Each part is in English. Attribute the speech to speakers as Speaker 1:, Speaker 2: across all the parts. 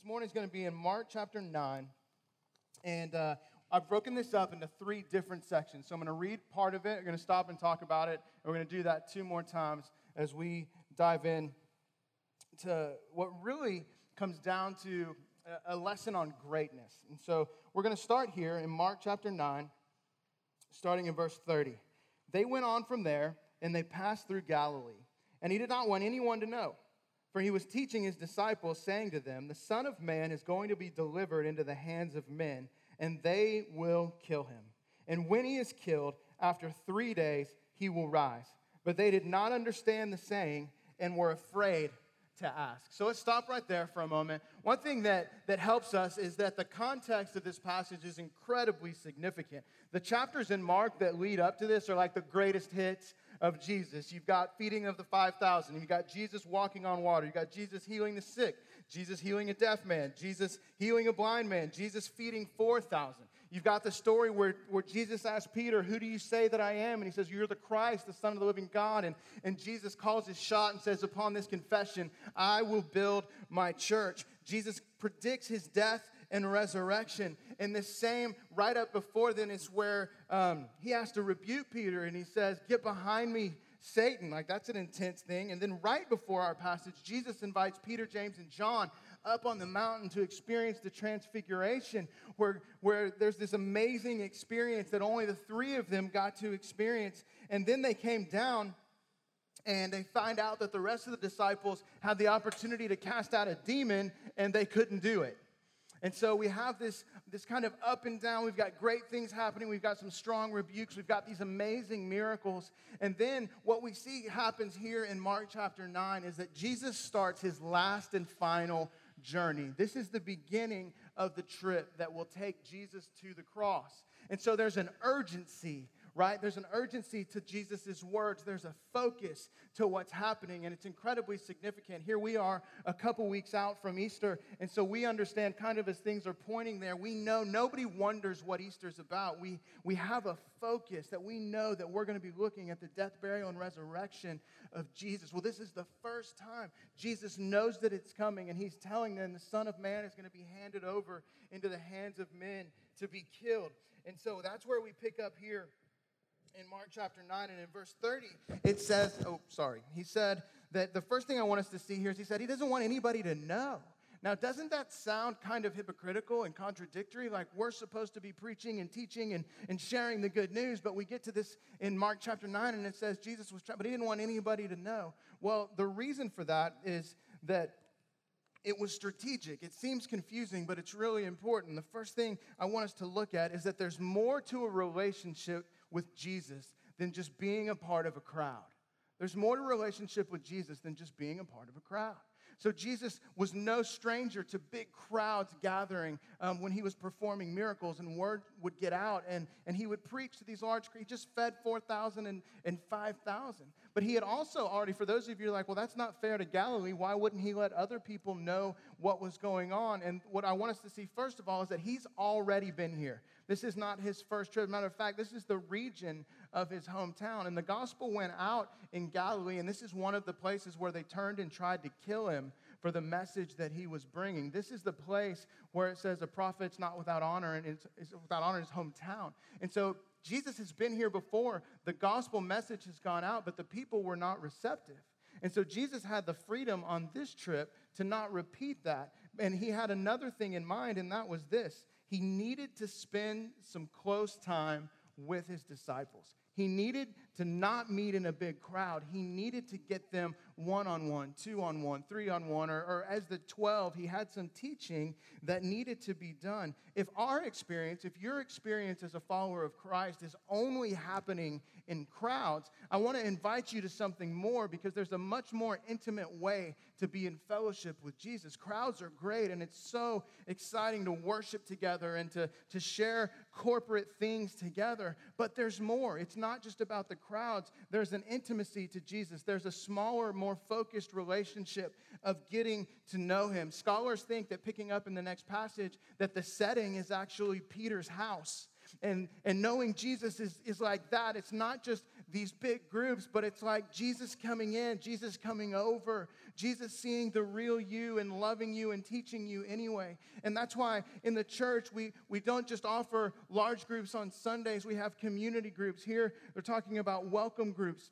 Speaker 1: this morning is going to be in Mark chapter 9. And uh, I've broken this up into three different sections. So I'm going to read part of it. We're going to stop and talk about it. And we're going to do that two more times as we dive in to what really comes down to a lesson on greatness. And so we're going to start here in Mark chapter 9, starting in verse 30. They went on from there and they passed through Galilee. And he did not want anyone to know, for he was teaching his disciples, saying to them, The Son of Man is going to be delivered into the hands of men, and they will kill him. And when he is killed, after three days, he will rise. But they did not understand the saying and were afraid to ask. So let's stop right there for a moment. One thing that, that helps us is that the context of this passage is incredibly significant. The chapters in Mark that lead up to this are like the greatest hits of Jesus. You've got feeding of the 5,000. You've got Jesus walking on water. You've got Jesus healing the sick. Jesus healing a deaf man. Jesus healing a blind man. Jesus feeding 4,000. You've got the story where, where Jesus asked Peter, Who do you say that I am? And he says, You're the Christ, the Son of the living God. And, and Jesus calls his shot and says, Upon this confession, I will build my church. Jesus predicts his death and resurrection. And the same, right up before then, is where um, he has to rebuke Peter and he says, Get behind me, Satan. Like that's an intense thing. And then right before our passage, Jesus invites Peter, James, and John up on the mountain to experience the transfiguration, where, where there's this amazing experience that only the three of them got to experience. And then they came down and they find out that the rest of the disciples had the opportunity to cast out a demon and they couldn't do it. And so we have this, this kind of up and down. We've got great things happening. We've got some strong rebukes. We've got these amazing miracles. And then what we see happens here in Mark chapter 9 is that Jesus starts his last and final journey. This is the beginning of the trip that will take Jesus to the cross. And so there's an urgency right? There's an urgency to Jesus' words. There's a focus to what's happening, and it's incredibly significant. Here we are a couple weeks out from Easter, and so we understand kind of as things are pointing there, we know nobody wonders what Easter's about. We, we have a focus that we know that we're going to be looking at the death, burial, and resurrection of Jesus. Well, this is the first time Jesus knows that it's coming, and he's telling them the Son of Man is going to be handed over into the hands of men to be killed. And so that's where we pick up here in Mark chapter 9 and in verse 30, it says, oh, sorry. He said that the first thing I want us to see here is he said he doesn't want anybody to know. Now, doesn't that sound kind of hypocritical and contradictory? Like we're supposed to be preaching and teaching and, and sharing the good news, but we get to this in Mark chapter 9 and it says Jesus was, trying, but he didn't want anybody to know. Well, the reason for that is that it was strategic. It seems confusing, but it's really important. The first thing I want us to look at is that there's more to a relationship with Jesus than just being a part of a crowd. There's more to relationship with Jesus than just being a part of a crowd. So Jesus was no stranger to big crowds gathering um, when he was performing miracles, and word would get out, and, and he would preach to these large. He just fed 4,000 and, and 5,000. But he had also already, for those of you like, well, that's not fair to Galilee, why wouldn't he let other people know what was going on? And what I want us to see, first of all, is that he's already been here. This is not his first trip. Matter of fact, this is the region of his hometown. And the gospel went out in Galilee, and this is one of the places where they turned and tried to kill him for the message that he was bringing. This is the place where it says a prophet's not without honor, and it's, without honor in his hometown. And so Jesus has been here before. The gospel message has gone out, but the people were not receptive. And so Jesus had the freedom on this trip to not repeat that. And he had another thing in mind, and that was this he needed to spend some close time with his disciples. He needed to not meet in a big crowd. He needed to get them one on one, two on one, three on one, or, or, as the 12, he had some teaching that needed to be done. If our experience, if your experience as a follower of Christ is only happening in crowds, I want to invite you to something more because there's a much more intimate way to be in fellowship with Jesus. Crowds are great, and it's so exciting to worship together and to, to share corporate things together, but there's more. It's not just about the crowds, there's an intimacy to Jesus. There's a smaller, more focused relationship of getting to know him. Scholars think that picking up in the next passage, that the setting is actually Peter's house. And, and knowing Jesus is, is like that. It's not just these big groups, but it's like Jesus coming in, Jesus coming over, Jesus seeing the real you and loving you and teaching you anyway. And that's why in the church, we, we don't just offer large groups on Sundays, we have community groups. Here, they're talking about welcome groups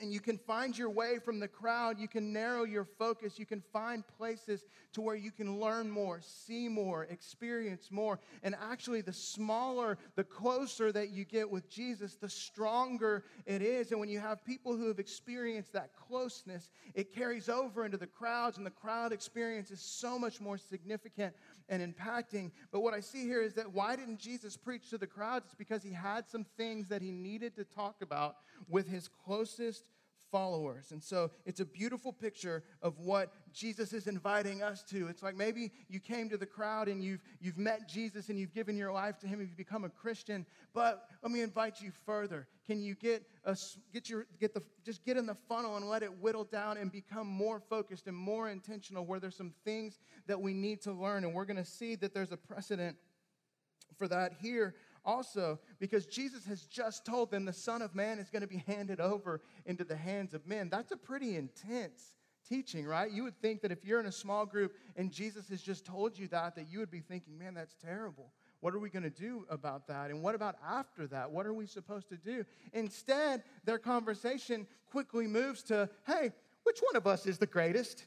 Speaker 1: and you can find your way from the crowd. You can narrow your focus. You can find places to where you can learn more, see more, experience more. And actually, the smaller, the closer that you get with Jesus, the stronger it is. And when you have people who have experienced that closeness, it carries over into the crowds, and the crowd experience is so much more significant and impacting. But what I see here is that why didn't Jesus preach to the crowds? It's because he had some things that he needed to talk about with his closest followers. And so it's a beautiful picture of what Jesus is inviting us to. It's like maybe you came to the crowd and you've, you've met Jesus and you've given your life to him, and you've become a Christian. But let me invite you further. Can you get, a, get, your, get the, just get in the funnel and let it whittle down and become more focused and more intentional where there's some things that we need to learn? And we're going to see that there's a precedent for that here also because Jesus has just told them the Son of Man is going to be handed over into the hands of men. That's a pretty intense teaching, right? You would think that if you're in a small group and Jesus has just told you that, that you would be thinking, man, that's terrible. What are we going to do about that? And what about after that? What are we supposed to do? Instead, their conversation quickly moves to, hey, which one of us is the greatest?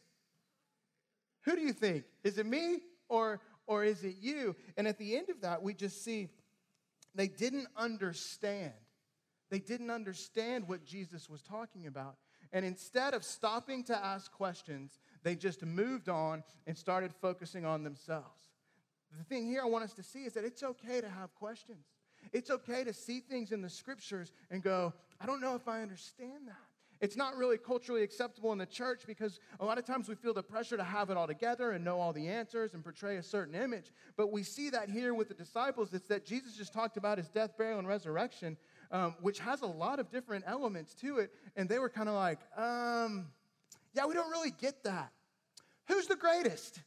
Speaker 1: Who do you think? Is it me or, or is it you? And at the end of that, we just see they didn't understand. They didn't understand what Jesus was talking about. And instead of stopping to ask questions, they just moved on and started focusing on themselves. The thing here I want us to see is that it's okay to have questions. It's okay to see things in the scriptures and go, I don't know if I understand that. It's not really culturally acceptable in the church because a lot of times we feel the pressure to have it all together and know all the answers and portray a certain image. But we see that here with the disciples. It's that Jesus just talked about his death, burial, and resurrection, um, which has a lot of different elements to it. And they were kind of like, um, yeah, we don't really get that. Who's the greatest?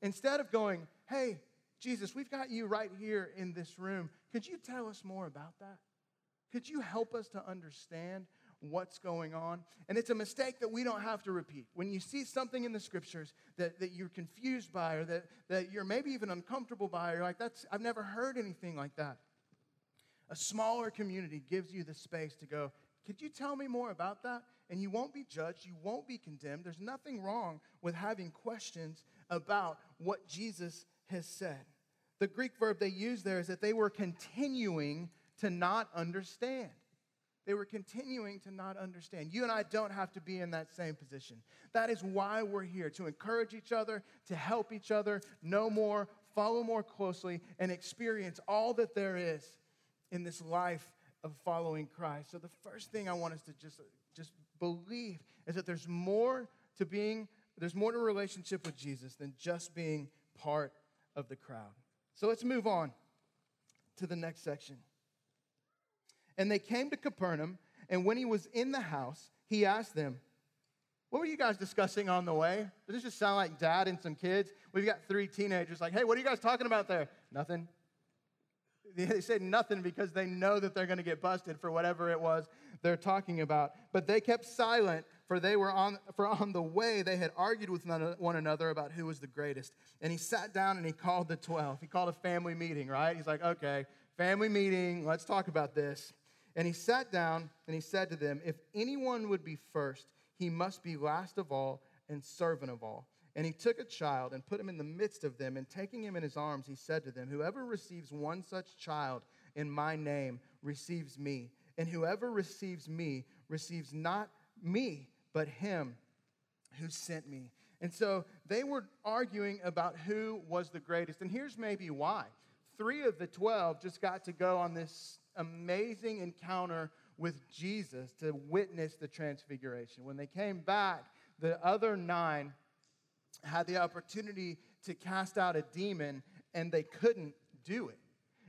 Speaker 1: Instead of going, hey, Jesus, we've got you right here in this room. Could you tell us more about that? Could you help us to understand what's going on. And it's a mistake that we don't have to repeat. When you see something in the scriptures that, that you're confused by or that, that you're maybe even uncomfortable by, you're like, that's I've never heard anything like that. A smaller community gives you the space to go, could you tell me more about that? And you won't be judged, you won't be condemned. There's nothing wrong with having questions about what Jesus has said. The Greek verb they use there is that they were continuing to not understand. They were continuing to not understand. You and I don't have to be in that same position. That is why we're here to encourage each other, to help each other know more, follow more closely, and experience all that there is in this life of following Christ. So, the first thing I want us to just, just believe is that there's more to being, there's more to a relationship with Jesus than just being part of the crowd. So, let's move on to the next section. And they came to Capernaum, and when he was in the house, he asked them, What were you guys discussing on the way? Does this just sound like dad and some kids? We've got three teenagers, like, Hey, what are you guys talking about there? Nothing. They say nothing because they know that they're going to get busted for whatever it was they're talking about. But they kept silent, for they were on, for on the way they had argued with one another about who was the greatest. And he sat down and he called the 12. He called a family meeting, right? He's like, okay, family meeting, let's talk about this. And he sat down and he said to them, If anyone would be first, he must be last of all and servant of all. And he took a child and put him in the midst of them, and taking him in his arms, he said to them, Whoever receives one such child in my name receives me, and whoever receives me receives not me, but him who sent me. And so they were arguing about who was the greatest. And here's maybe why. Three of the 12 just got to go on this amazing encounter with Jesus to witness the transfiguration. When they came back, the other nine had the opportunity to cast out a demon and they couldn't do it.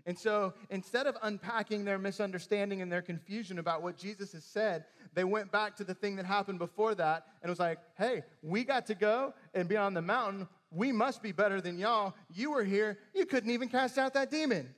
Speaker 1: And so instead of unpacking their misunderstanding and their confusion about what Jesus has said, they went back to the thing that happened before that and was like, hey, we got to go and be on the mountain. We must be better than y'all. You were here. You couldn't even cast out that demon.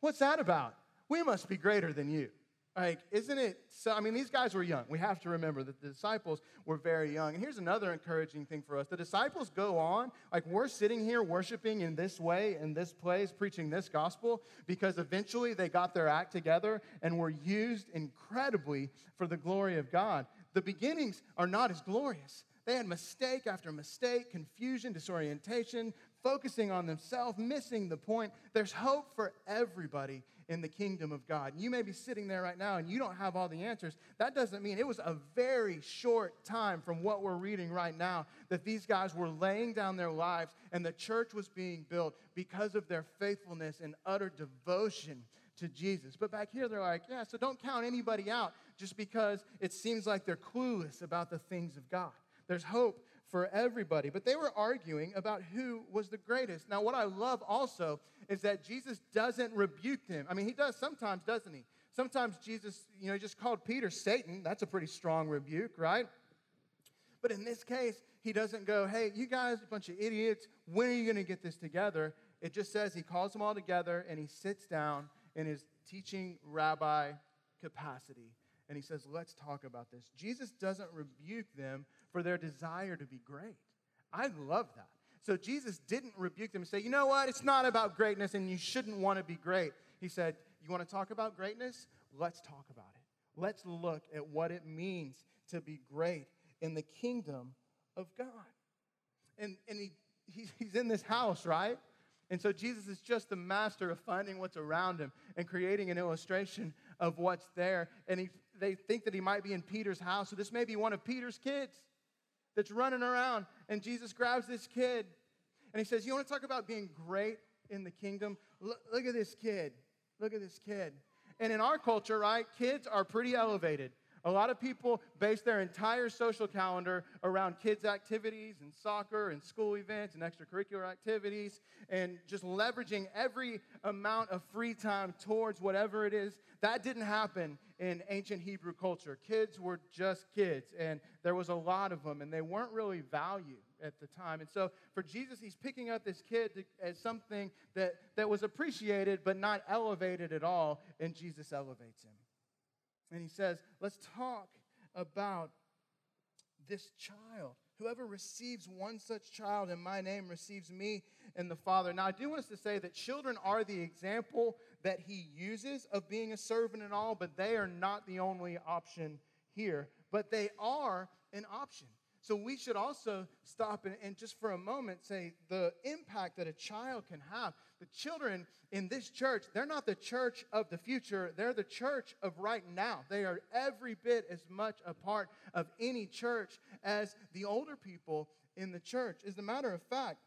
Speaker 1: What's that about? We must be greater than you. Like, isn't it so? I mean, these guys were young. We have to remember that the disciples were very young. And here's another encouraging thing for us the disciples go on, like, we're sitting here worshiping in this way, in this place, preaching this gospel, because eventually they got their act together and were used incredibly for the glory of God. The beginnings are not as glorious. They had mistake after mistake, confusion, disorientation, focusing on themselves, missing the point. There's hope for everybody in the kingdom of God. You may be sitting there right now and you don't have all the answers. That doesn't mean it was a very short time from what we're reading right now that these guys were laying down their lives and the church was being built because of their faithfulness and utter devotion to Jesus. But back here, they're like, yeah, so don't count anybody out just because it seems like they're clueless about the things of God. There's hope for everybody. But they were arguing about who was the greatest. Now, what I love also is that Jesus doesn't rebuke them. I mean, he does sometimes, doesn't he? Sometimes Jesus, you know, just called Peter Satan. That's a pretty strong rebuke, right? But in this case, he doesn't go, hey, you guys, a bunch of idiots, when are you going to get this together? It just says he calls them all together and he sits down in his teaching rabbi capacity and he says, let's talk about this. Jesus doesn't rebuke them for their desire to be great. I love that. So Jesus didn't rebuke them and say, you know what, it's not about greatness and you shouldn't want to be great. He said, you want to talk about greatness? Let's talk about it. Let's look at what it means to be great in the kingdom of God. And, and he, he, he's in this house, right? And so Jesus is just the master of finding what's around him and creating an illustration of what's there. And he, they think that he might be in Peter's house. So this may be one of Peter's kids that's running around. And Jesus grabs this kid and he says, You want to talk about being great in the kingdom? Look, look at this kid. Look at this kid. And in our culture, right, kids are pretty elevated. A lot of people base their entire social calendar around kids' activities and soccer and school events and extracurricular activities and just leveraging every amount of free time towards whatever it is. That didn't happen in ancient Hebrew culture. Kids were just kids, and there was a lot of them, and they weren't really valued at the time. And so for Jesus, he's picking up this kid to, as something that, that was appreciated but not elevated at all, and Jesus elevates him. And he says, Let's talk about this child. Whoever receives one such child in my name receives me and the Father. Now, I do want us to say that children are the example that he uses of being a servant and all, but they are not the only option here. But they are an option. So we should also stop and, and, just for a moment say the impact that a child can have. The children in this church, they're not the church of the future, they're the church of right now. They are every bit as much a part of any church as the older people in the church. As a matter of fact,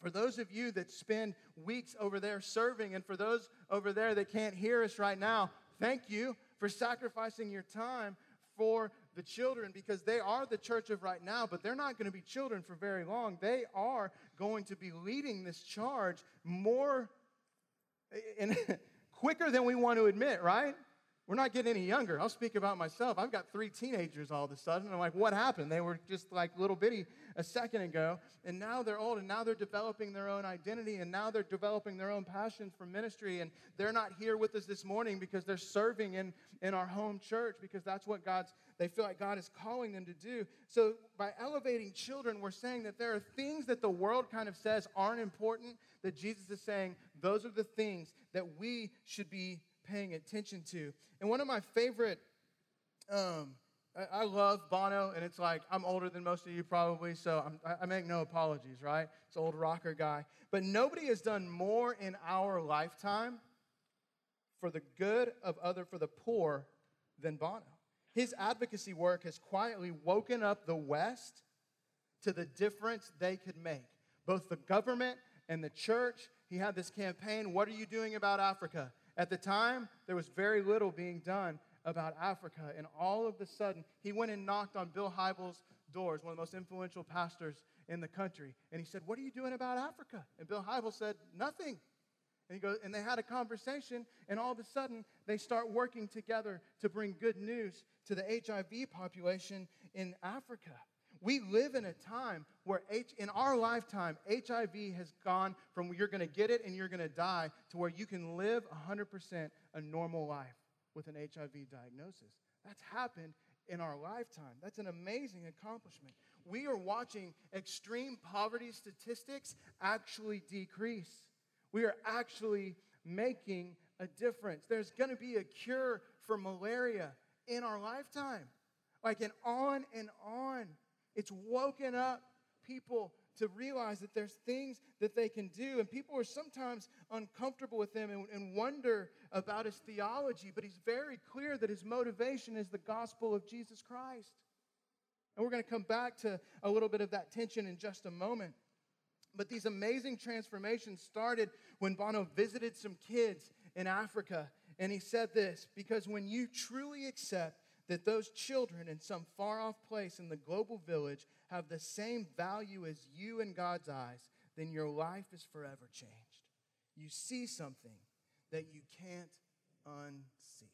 Speaker 1: for those of you that spend weeks over there serving, and for those over there that can't hear us right now, thank you for sacrificing your time for the children because they are the church of right now, but they're not going to be children for very long. They are going to be leading this charge more and quicker than we want to admit, right? We're not getting any younger. I'll speak about myself. I've got three teenagers all of a sudden. I'm like, what happened? They were just like little bitty a second ago, and now they're old, and now they're developing their own identity, and now they're developing their own passion for ministry, and they're not here with us this morning because they're serving in, in our home church because that's what God's, they feel like God is calling them to do. So by elevating children, we're saying that there are things that the world kind of says aren't important, that Jesus is saying those are the things that we should be paying attention to. And one of my favorite, um, I, love Bono, and it's like I'm older than most of you probably, so I'm, I make no apologies, right? It's an old rocker guy. But nobody has done more in our lifetime for the good of other, for the poor, than Bono. His advocacy work has quietly woken up the West to the difference they could make. Both the government and the church. He had this campaign, What are you doing about Africa? At the time, there was very little being done about Africa. And all of a sudden, he went and knocked on Bill Hybels' doors, one of the most influential pastors in the country. And he said, What are you doing about Africa? And Bill Hybels said, Nothing. And he goes, and they had a conversation, and all of a sudden they start working together to bring good news to the HIV population in Africa. We live in a time where H, in our lifetime, HIV has gone from you're going to get it and you're going to die to where you can live 100% a normal life with an HIV diagnosis. That's happened in our lifetime. That's an amazing accomplishment. We are watching extreme poverty statistics actually decrease. We are actually making a difference. There's going to be a cure for malaria in our lifetime. Like, and on and on. It's woken up people to realize that there's things that they can do. And people are sometimes uncomfortable with him and, and, wonder about his theology, but he's very clear that his motivation is the gospel of Jesus Christ. And we're going to come back to a little bit of that tension in just a moment. But these amazing transformations started when Bono visited some kids in Africa. And he said this because when you truly accept that those children in some far off place in the global village have the same value as you in God's eyes, then your life is forever changed. You see something that you can't unsee.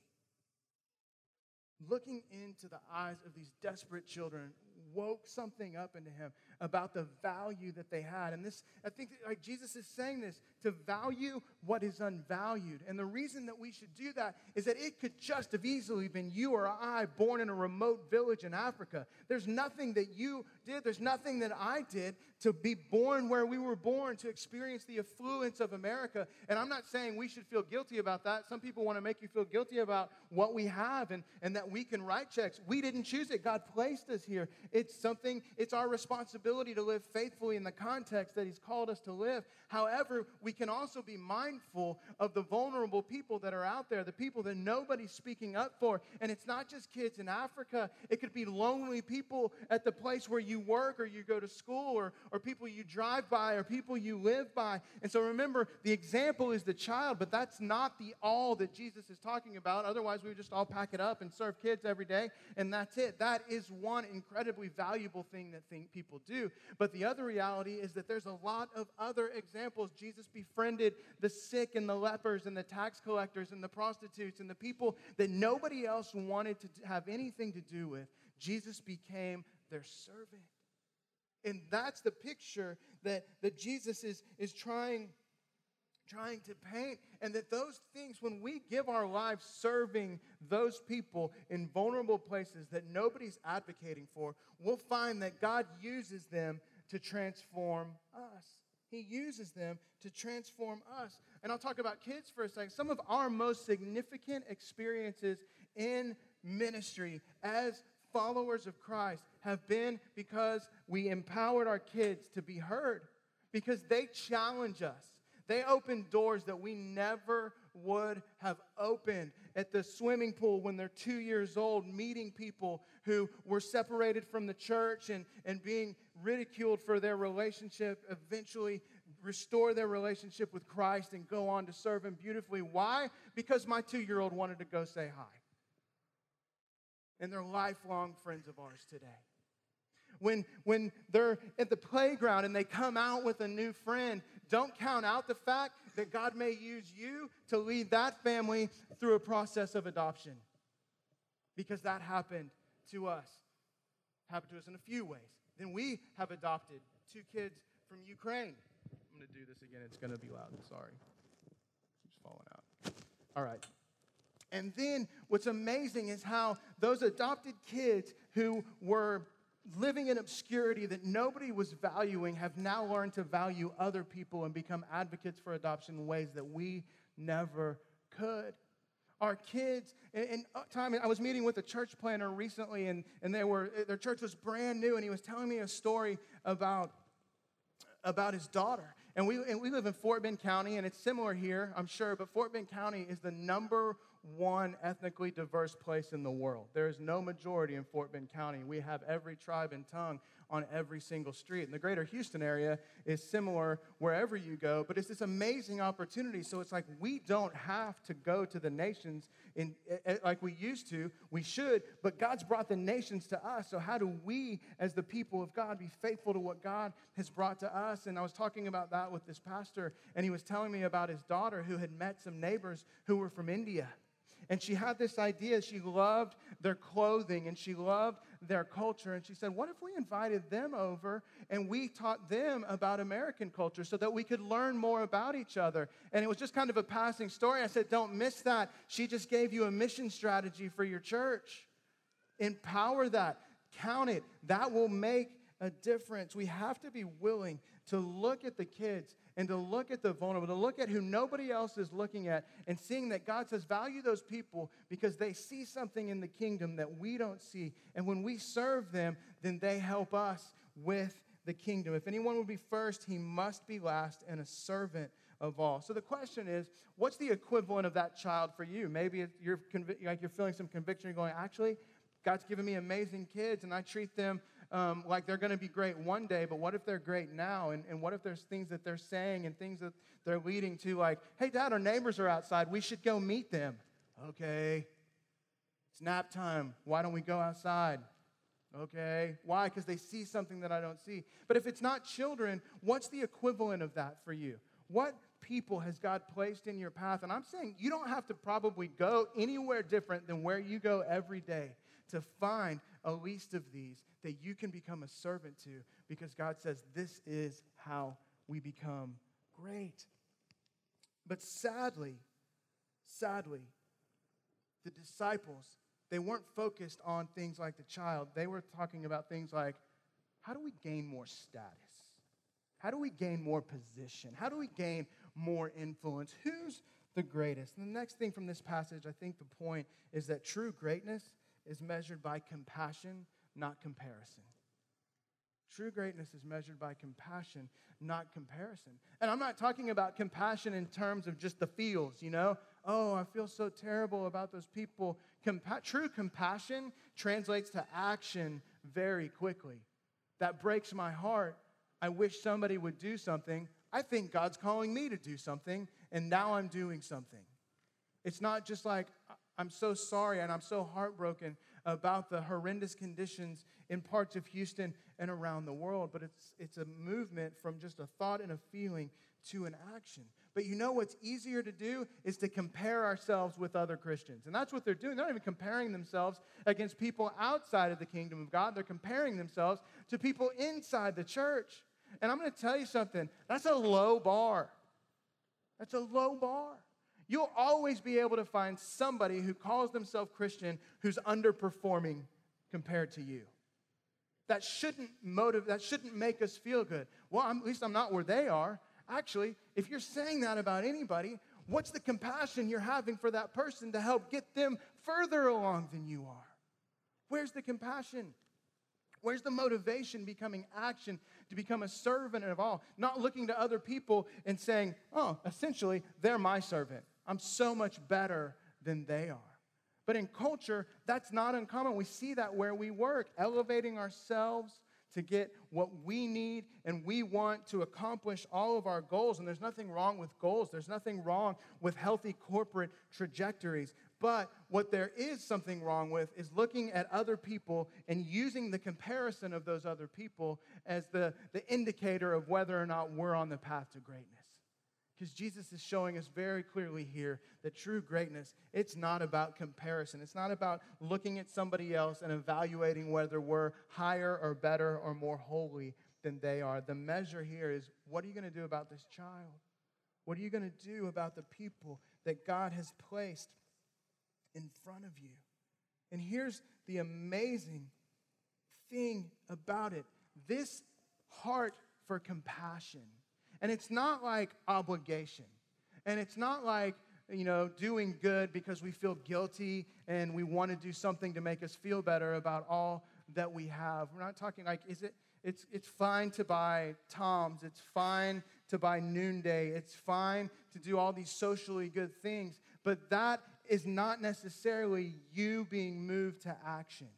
Speaker 1: Looking into the eyes of these desperate children woke something up into him about the value that they had. And this, I think, like Jesus is saying this to value what is unvalued. And the reason that we should do that is that it could just have easily been you or I born in a remote village in Africa. There's nothing that you did, there's nothing that I did to be born where we were born, to experience the affluence of America. And I'm not saying we should feel guilty about that. Some people want to make you feel guilty about what we have and, and that we can write checks. We didn't choose it, God placed us here. It's something, it's our responsibility to live faithfully in the context that He's called us to live. However, we can also be mindful of the vulnerable people that are out there, the people that nobody's speaking up for. And it's not just kids in Africa, it could be lonely people at the place where you work or you go to school or, or people you drive by or people you live by. And so remember, the example is the child, but that's not the all that Jesus is talking about. Otherwise, we would just all pack it up and serve kids every day, and that's it. That is one incredibly valuable thing that think people do. But the other reality is that there's a lot of other examples. Jesus befriended the sick and the lepers and the tax collectors and the prostitutes and the people that nobody else wanted to have anything to do with. Jesus became their servant. And that's the picture that, that Jesus is, is trying, trying to paint. And that those things, when we give our lives serving those people in vulnerable places that nobody's advocating for, we'll find that God uses them to transform us. He uses them to transform us. And I'll talk about kids for a second. Some of our most significant experiences in ministry as followers of Christ have been because we empowered our kids to be heard, because they challenge us. They open doors that we never would have opened at the swimming pool when they're two years old, meeting people who were separated from the church and, and being ridiculed for their relationship, eventually restore their relationship with Christ and go on to serve Him beautifully. Why? Because my two year old wanted to go say hi and they're lifelong friends of ours today. When, when they're at the playground and they come out with a new friend, don't count out the fact that God may use you to lead that family through a process of adoption. Because that happened to us. Happened to us in a few ways. Then we have adopted two kids from Ukraine. I'm going to do this again. It's going to be loud. Sorry. Keeps falling out. All right. And then what's amazing is how those adopted kids who were living in obscurity that nobody was valuing have now learned to value other people and become advocates for adoption in ways that we never could. Our kids, and, uh, time I was meeting with a church planner recently, and, and they were their church was brand new, and he was telling me a story about about his daughter. And we, and we live in Fort Bend County, and it's similar here, I'm sure, but Fort Bend County is the number one ethnically diverse place in the world. There is no majority in Fort Bend County. We have every tribe and tongue on every single street. And the greater Houston area is similar wherever you go, but it's this amazing opportunity. So it's like we don't have to go to the nations in, eh, eh, like we used to. We should, but God's brought the nations to us. So how do we, as the people of God, be faithful to what God has brought to us? And I was talking about that with this pastor, and he was telling me about his daughter who had met some neighbors who were from India. And she had this idea. She loved their clothing and she loved their culture. And she said, What if we invited them over and we taught them about American culture so that we could learn more about each other? And it was just kind of a passing story. I said, Don't miss that. She just gave you a mission strategy for your church. Empower that, count it. That will make a difference. We have to be willing to look at the kids and to look at the vulnerable, to look at who nobody else is looking at, and seeing that God says, value those people because they see something in the kingdom that we don't see. And when we serve them, then they help us with the kingdom. If anyone would be first, he must be last and a servant of all. So the question is, what's the equivalent of that child for you? Maybe you're conv- like you're feeling some conviction. You're going, actually, God's given me amazing kids, and I treat them um, like they're going to be great one day, but what if they're great now? And, and what if there's things that they're saying and things that they're leading to, like, hey, dad, our neighbors are outside. We should go meet them. Okay. It's nap time. Why don't we go outside? Okay. Why? Because they see something that I don't see. But if it's not children, what's the equivalent of that for you? What people has God placed in your path? And I'm saying you don't have to probably go anywhere different than where you go every day to find a least of these that you can become a servant to because God says this is how we become great. But sadly, sadly, the disciples, they weren't focused on things like the child. They were talking about things like how do we gain more status? How do we gain more position? How do we gain more influence? Who's the greatest? And the next thing from this passage, I think the point is that true greatness is measured by compassion, not comparison. True greatness is measured by compassion, not comparison. And I'm not talking about compassion in terms of just the feels, you know? Oh, I feel so terrible about those people. Compa- true compassion translates to action very quickly. That breaks my heart. I wish somebody would do something. I think God's calling me to do something, and now I'm doing something. It's not just like, I'm so sorry and I'm so heartbroken about the horrendous conditions in parts of Houston and around the world, but it's, it's a movement from just a thought and a feeling to an action. But you know what's easier to do is to compare ourselves with other Christians. And that's what they're doing. They're not even comparing themselves against people outside of the kingdom of God, they're comparing themselves to people inside the church. And I'm going to tell you something that's a low bar. That's a low bar. You'll always be able to find somebody who calls themselves Christian who's underperforming compared to you. That shouldn't motive, that shouldn't make us feel good. Well, I'm, at least I'm not where they are. Actually, if you're saying that about anybody, what's the compassion you're having for that person to help get them further along than you are? Where's the compassion? Where's the motivation becoming action to become a servant of all? Not looking to other people and saying, oh, essentially, they're my servant. I'm so much better than they are. But in culture, that's not uncommon. We see that where we work, elevating ourselves to get what we need and we want to accomplish all of our goals. And there's nothing wrong with goals, there's nothing wrong with healthy corporate trajectories. But what there is something wrong with is looking at other people and using the comparison of those other people as the, the indicator of whether or not we're on the path to greatness. Because Jesus is showing us very clearly here that true greatness, it's not about comparison. It's not about looking at somebody else and evaluating whether we're higher or better or more holy than they are. The measure here is what are you going to do about this child? What are you going to do about the people that God has placed in front of you? And here's the amazing thing about it this heart for compassion and it's not like obligation. And it's not like, you know, doing good because we feel guilty and we want to do something to make us feel better about all that we have. We're not talking like, is it, it's, it's fine to buy Toms. It's fine to buy Noonday. It's fine to do all these socially good things. But that is not necessarily you being moved to action.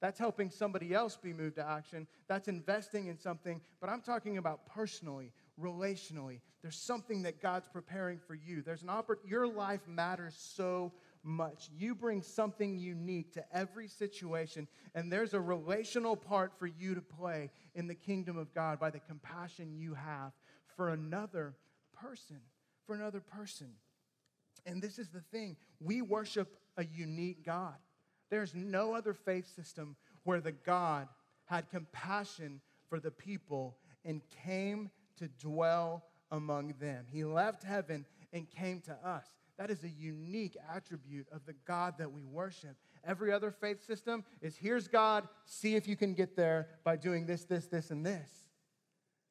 Speaker 1: That's helping somebody else be moved to action. That's investing in something. But I'm talking about personally relationally. There's something that God's preparing for you. There's an oppor- your life matters so much. You bring something unique to every situation, and there's a relational part for you to play in the kingdom of God by the compassion you have for another person, for another person. And this is the thing we worship a unique God. There's no other faith system where the God had compassion for the people and came to dwell among them. He left heaven and came to us. That is a unique attribute of the God that we worship. Every other faith system is here's God, see if you can get there by doing this, this, this, and this.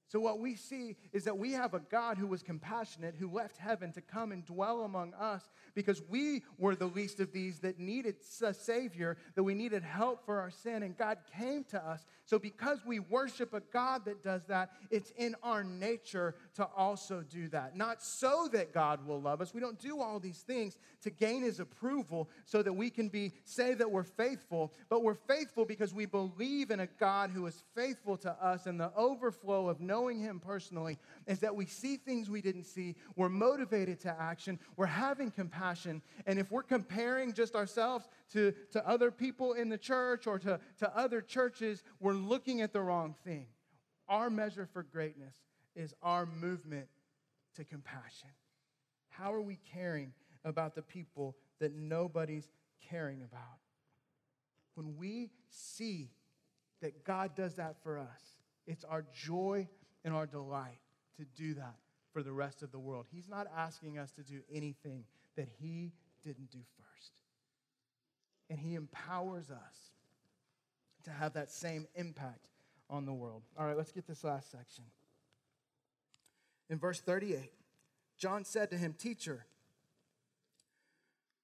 Speaker 1: So, what we see is that we have a God who was compassionate, who left heaven to come and dwell among us because we were the least of these that needed a Savior, that we needed help for our sin, and God came to us. So, because we worship a God that does that, it's in our nature to also do that. Not so that God will love us. We don't do all these things to gain His approval so that we can be say that we're faithful, but we're faithful because we believe in a God who is faithful to us, and the overflow of knowing knowing Him personally is that we see things we didn't see. We're motivated to action. We're having compassion. And if we're comparing just ourselves to, to other people in the church or to, to other churches, we're looking at the wrong thing. Our measure for greatness is our movement to compassion. How are we caring about the people that nobody's caring about? When we see that God does that for us, it's our joy and our delight to do that for the rest of the world. He's not asking us to do anything that He didn't do first. And He empowers us to have that same impact on the world. All right, let's get this last section. In verse 38, John said to him, Teacher,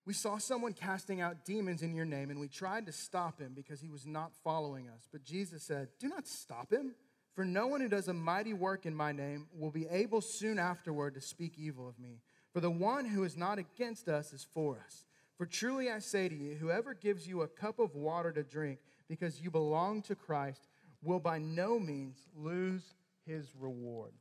Speaker 1: we saw someone casting out demons in your name, and we tried to stop him because he was not following us. But Jesus said, Do not stop him for no one who does a mighty work in my name will be able soon afterward to speak evil of me. For the one who is not against us is for us. For truly I say to you, whoever gives you a cup of water to drink because you belong to Christ will by no means lose his reward.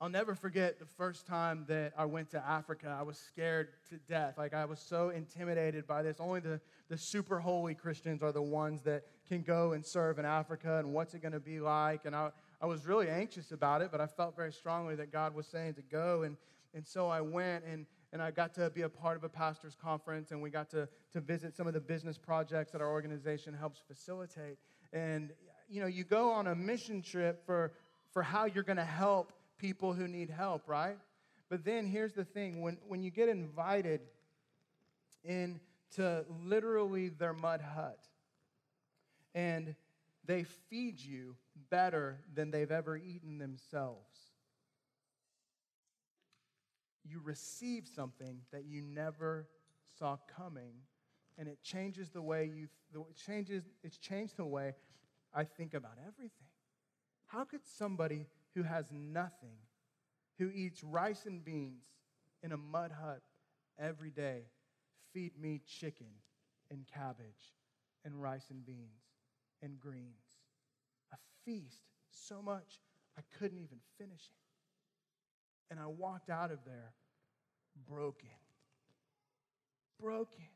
Speaker 1: I'll never forget the first time that I went to Africa. I was scared to death. Like, I was so intimidated by this. Only the, the super holy Christians are the ones that can go and serve in Africa, and what's it going to be like? And I, I was really anxious about it, but I felt very strongly that God was saying to go. And, and so I went, and, and I got to be a part of a pastor's conference, and we got to, to visit some of the business projects that our organization helps facilitate. And, you know, you go on a mission trip for, for how you're going to help people who need help, right? But then here's the thing when, when you get invited into literally their mud hut and they feed you better than they've ever eaten themselves, you receive something that you never saw coming and it changes the way you it changes it's changed the way i think about everything. How could somebody who has nothing, who eats rice and beans in a mud hut every day, feed me chicken and cabbage and rice and beans and greens. A feast so much I couldn't even finish it. And I walked out of there broken. Broken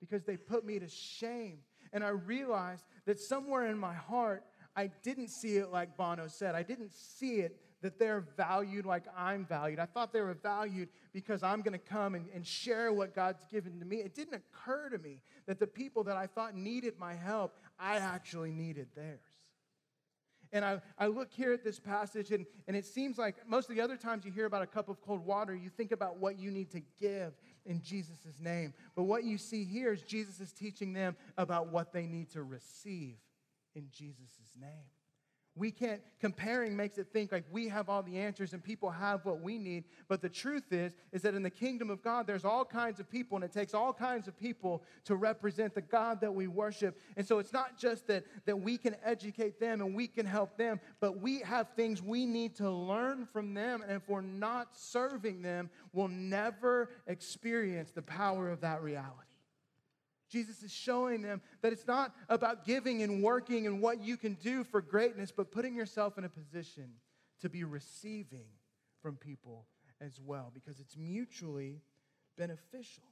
Speaker 1: because they put me to shame. And I realized that somewhere in my heart, I didn't see it like Bono said. I didn't see it that they're valued like I'm valued. I thought they were valued because I'm going to come and, and share what God's given to me. It didn't occur to me that the people that I thought needed my help, I actually needed theirs. And I, I look here at this passage, and, and it seems like most of the other times you hear about a cup of cold water, you think about what you need to give in Jesus' name. But what you see here is Jesus is teaching them about what they need to receive in Jesus' name. We can't, comparing makes it think like we have all the answers and people have what we need. But the truth is, is that in the kingdom of God, there's all kinds of people and it takes all kinds of people to represent the God that we worship. And so it's not just that, that we can educate them and we can help them, but we have things we need to learn from them. And if we're not serving them, we'll never experience the power of that reality. Jesus is showing them that it's not about giving and working and what you can do for greatness, but putting yourself in a position to be receiving from people as well because it's mutually beneficial.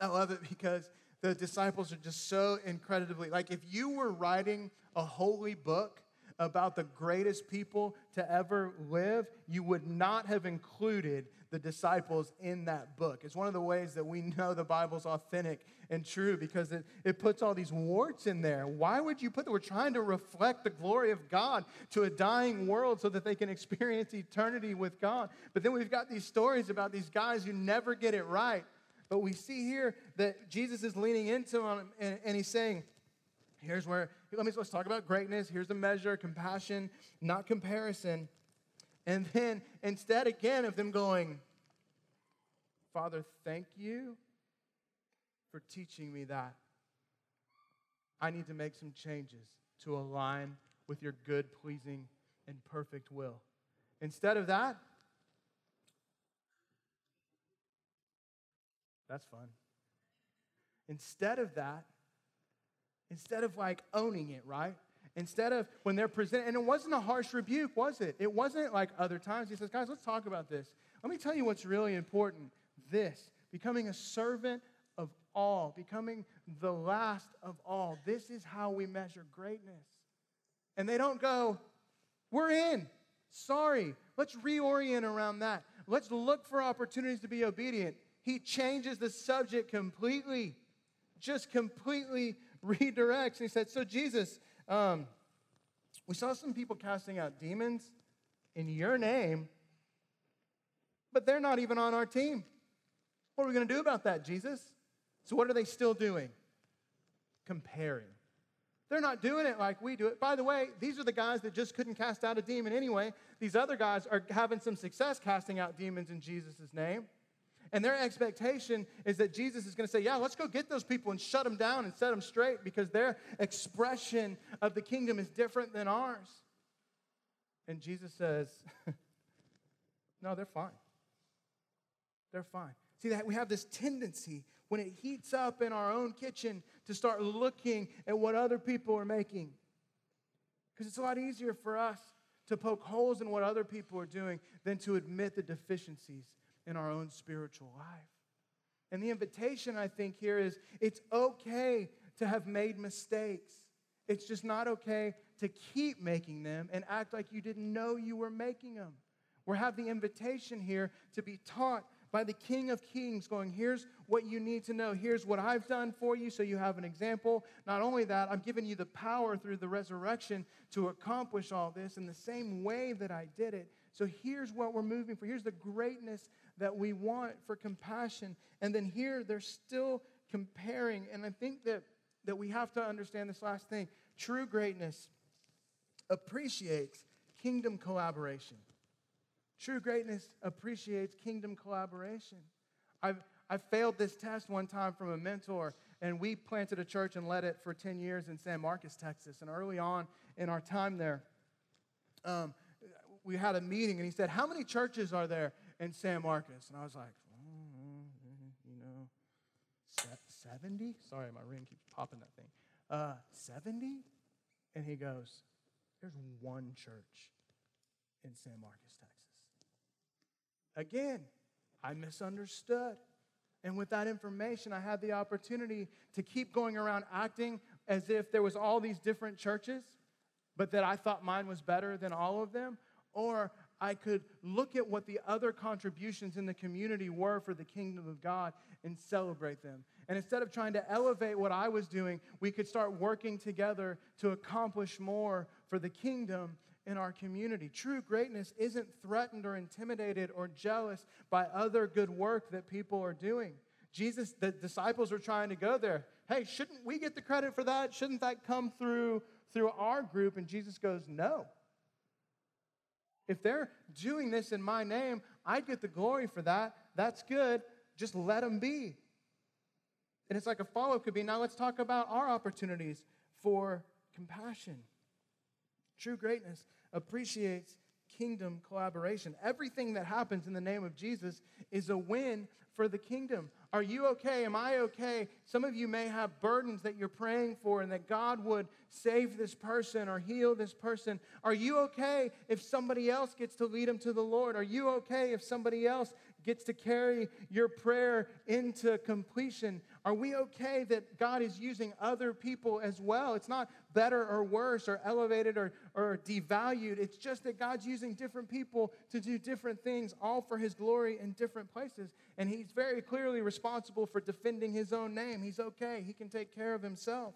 Speaker 1: I love it because the disciples are just so incredibly like if you were writing a holy book about the greatest people to ever live, you would not have included the disciples in that book. It's one of the ways that we know the Bible's authentic and true because it, it puts all these warts in there. Why would you put that? We're trying to reflect the glory of God to a dying world so that they can experience eternity with God. But then we've got these stories about these guys who never get it right. But we see here that Jesus is leaning into them and, and he's saying, Here's where, let me let's talk about greatness. Here's the measure compassion, not comparison. And then instead, again, of them going, Father, thank you for teaching me that. I need to make some changes to align with your good, pleasing, and perfect will. Instead of that, that's fun. Instead of that, instead of like owning it, right? Instead of when they're presented, and it wasn't a harsh rebuke, was it? It wasn't like other times. He says, guys, let's talk about this. Let me tell you what's really important this becoming a servant of all, becoming the last of all. This is how we measure greatness. And they don't go, we're in. Sorry. Let's reorient around that. Let's look for opportunities to be obedient. He changes the subject completely, just completely redirects. He said, So, Jesus, um, we saw some people casting out demons in your name, but they're not even on our team. What are we going to do about that, Jesus? So, what are they still doing? Comparing. They're not doing it like we do it. By the way, these are the guys that just couldn't cast out a demon anyway. These other guys are having some success casting out demons in Jesus' name. And their expectation is that Jesus is going to say, Yeah, let's go get those people and shut them down and set them straight because their expression of the kingdom is different than ours. And Jesus says, No, they're fine. They're fine. See, that we have this tendency when it heats up in our own kitchen to start looking at what other people are making. Because it's a lot easier for us to poke holes in what other people are doing than to admit the deficiencies in our own spiritual life. And the invitation, I think, here is it's okay to have made mistakes. It's just not okay to keep making them and act like you didn't know you were making them. We have the invitation here to be taught by the King of Kings, going, Here's what you need to know. Here's what I've done for you, so you have an example. Not only that, I'm giving you the power through the resurrection to accomplish all this in the same way that I did it. So here's what we're moving for. Here's the greatness that we want for compassion. And then here they're still comparing. And I think that, that we have to understand this last thing. True greatness appreciates kingdom collaboration. True greatness appreciates kingdom collaboration. I've, I failed this test one time from a mentor, and we planted a church and led it for 10 years in San Marcos, Texas. And early on in our time there, um, we had a meeting, and he said, How many churches are there in San Marcos. And I was like, mm, you know, 70? Sorry, my ring keeps popping that thing. Uh, 70? And he goes, There's one church in San Marcos, Texas. Again, I misunderstood. And with that information, I had the opportunity to keep going around acting as if there was all these different churches, but that I thought mine was better than all of them. Or I could look at what the other contributions in the community were for the kingdom of God and celebrate them. And instead of trying to elevate what I was doing, we could start working together to accomplish more for the kingdom in our community. True greatness isn't threatened or intimidated or jealous by other good work that people are doing. Jesus, the disciples are trying to go there. Hey, shouldn't we get the credit for that? Shouldn't that come through through our group? And Jesus goes, "No. If they're doing this in my name, I get the glory for that. That's good. Just let them be. And it's like a follow up could be now let's talk about our opportunities for compassion. True greatness appreciates kingdom collaboration. Everything that happens in the name of Jesus is a win for the kingdom. Are you okay? Am I okay? Some of you may have burdens that you're praying for and that God would save this person or heal this person. Are you okay if somebody else gets to lead them to the Lord? Are you okay if somebody else gets to carry your prayer into completion? Are we okay that God is using other people as well? It's not better or worse or elevated or, or devalued. It's just that God's using different people to do different things, all for His glory in different places. And He's very clearly responsible for defending His own name. He's okay, He can take care of Himself.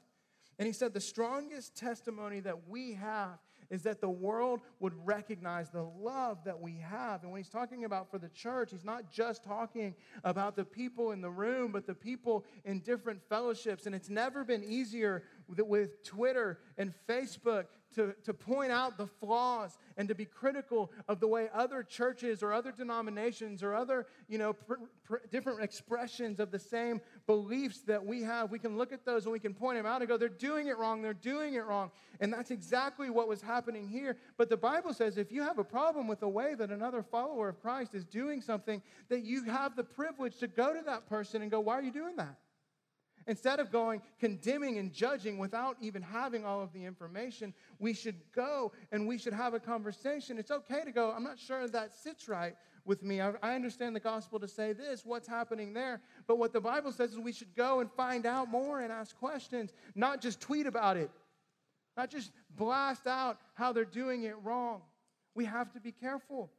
Speaker 1: And He said, The strongest testimony that we have is that the world would recognize the love that we have. And when he's talking about for the church, he's not just talking about the people in the room, but the people in different fellowships. And it's never been easier with Twitter and Facebook to, to point out the flaws and to be critical of the way other churches or other denominations or other, you know, pr- pr- different expressions of the same beliefs that we have, we can look at those and we can point them out and go, they're doing it wrong, they're doing it wrong. And that's exactly what was happening here. But the Bible says if you have a problem with the way that another follower of Christ is doing something, that you have the privilege to go to that person and go, why are you doing that? Instead of going condemning and judging without even having all of the information, we should go and we should have a conversation. It's okay to go, I'm not sure that sits right with me. I, understand the gospel to say this, what's happening there. But what the Bible says is we should go and find out more and ask questions, not just tweet about it, not just blast out how they're doing it wrong. We have to be careful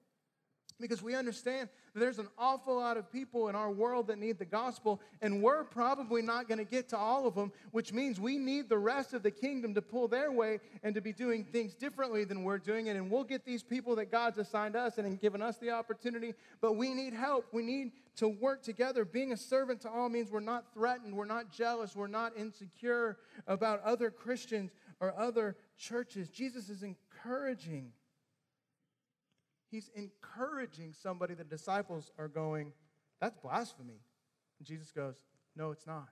Speaker 1: because we understand that there's an awful lot of people in our world that need the gospel, and we're probably not going to get to all of them, which means we need the rest of the kingdom to pull their way and to be doing things differently than we're doing it. And we'll get these people that God's assigned us and given us the opportunity, but we need help. We need to work together. Being a servant to all means we're not threatened, we're not jealous, we're not insecure about other Christians or other churches. Jesus is encouraging He's encouraging somebody, the disciples are going, That's blasphemy. And Jesus goes, No, it's not.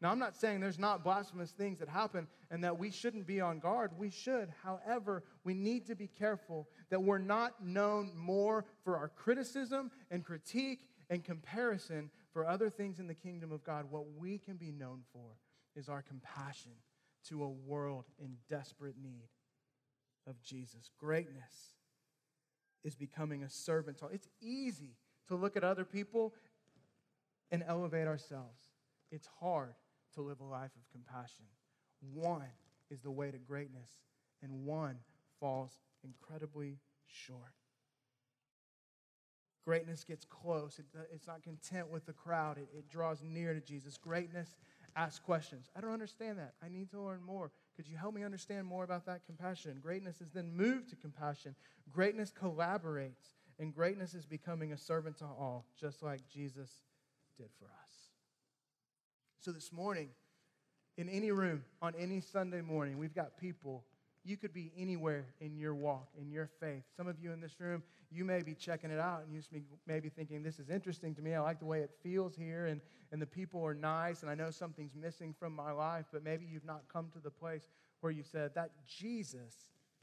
Speaker 1: Now, I'm not saying there's not blasphemous things that happen and that we shouldn't be on guard. We should. However, we need to be careful that we're not known more for our criticism and critique and comparison for other things in the kingdom of God. What we can be known for is our compassion to a world in desperate need of Jesus. Greatness is becoming a servant. It's easy to look at other people and elevate ourselves. It's hard to live a life of compassion. One is the way to greatness, and one falls incredibly short. Greatness gets close. It, uh, it's not content with the crowd. It draws near to Jesus. Greatness asks questions. I don't understand that. I need to learn more. Could you help me understand more about that compassion? Greatness is then moved to compassion. Greatness collaborates, and greatness is becoming a servant to all, just like Jesus did for us. So this morning, in any room, on any Sunday morning, we've got people. You could be anywhere in your walk, in your faith. Some of you in this room, you may be checking it out and you may be thinking, this is interesting to me. I like the way it feels here, and, and the people are nice, and I know something's missing from my life, but maybe you've not come to the place where you said, that Jesus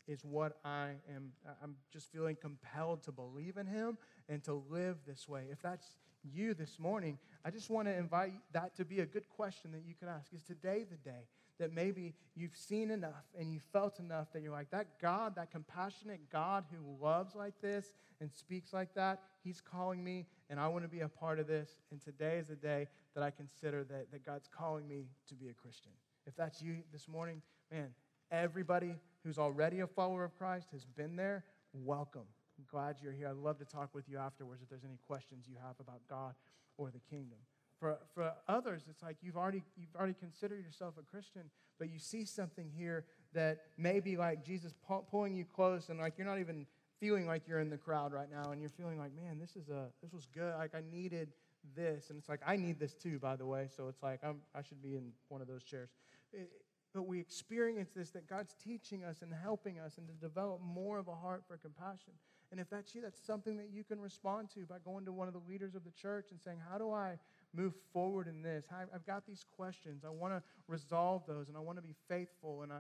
Speaker 1: is what I am. I'm just feeling compelled to believe in him and to live this way. If that's you this morning, I just want to invite that to be a good question that you can ask. Is today the day that maybe you've seen enough and you felt enough that you're like, that God, that compassionate God who loves like this and speaks like that, He's calling me and I want to be a part of this. And today is the day that I consider that, that God's calling me to be a Christian. If that's you this morning, man, everybody who's already a follower of Christ has been there. Welcome. I'm glad you're here. I'd love to talk with you afterwards if there's any questions you have about God or the kingdom. For, for others, it's like you've already, you've already considered yourself a Christian, but you see something here that may be like Jesus pulling you close and like you're not even feeling like you're in the crowd right now and you're feeling like, man, this, is a, this was good. Like I needed this. And it's like, I need this too, by the way. So it's like, I'm, I should be in one of those chairs. It, but we experience this that God's teaching us and helping us and to develop more of a heart for compassion. And if that's you, that's something that you can respond to by going to one of the leaders of the church and saying, How do I move forward in this? I've got these questions. I want to resolve those and I want to be faithful. And, I,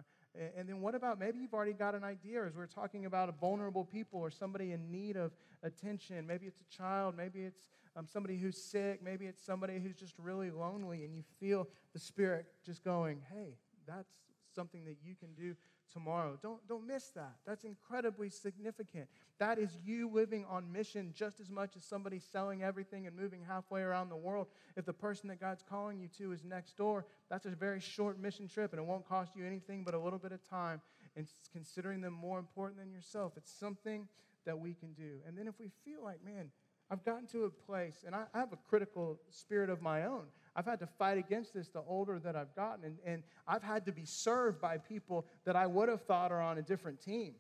Speaker 1: and then what about maybe you've already got an idea as we're talking about a vulnerable people or somebody in need of attention. Maybe it's a child. Maybe it's um, somebody who's sick. Maybe it's somebody who's just really lonely and you feel the Spirit just going, hey, that's something that you can do tomorrow. Don't, don't miss that. That's incredibly significant. That is you living on mission just as much as somebody selling everything and moving halfway around the world. If the person that God's calling you to is next door, that's a very short mission trip and it won't cost you anything but a little bit of time and considering them more important than yourself. It's something that we can do. And then if we feel like, man, I've gotten to a place, and I, I have a critical spirit of my own. I've had to fight against this the older that I've gotten, and, and I've had to be served by people that I would have thought are on a different team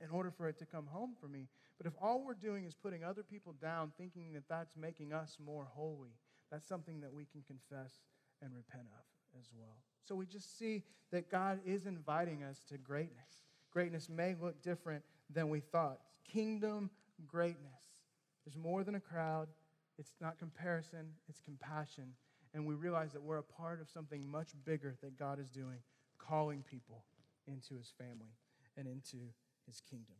Speaker 1: in order for it to come home for me. But if all we're doing is putting other people down, thinking that that's making us more holy, that's something that we can confess and repent of as well. So we just see that God is inviting us to greatness. Greatness may look different than we thought. Kingdom greatness. There's more than a crowd. It's not comparison, it's compassion. And we realize that we're a part of something much bigger that God is doing, calling people into his family and into his kingdom.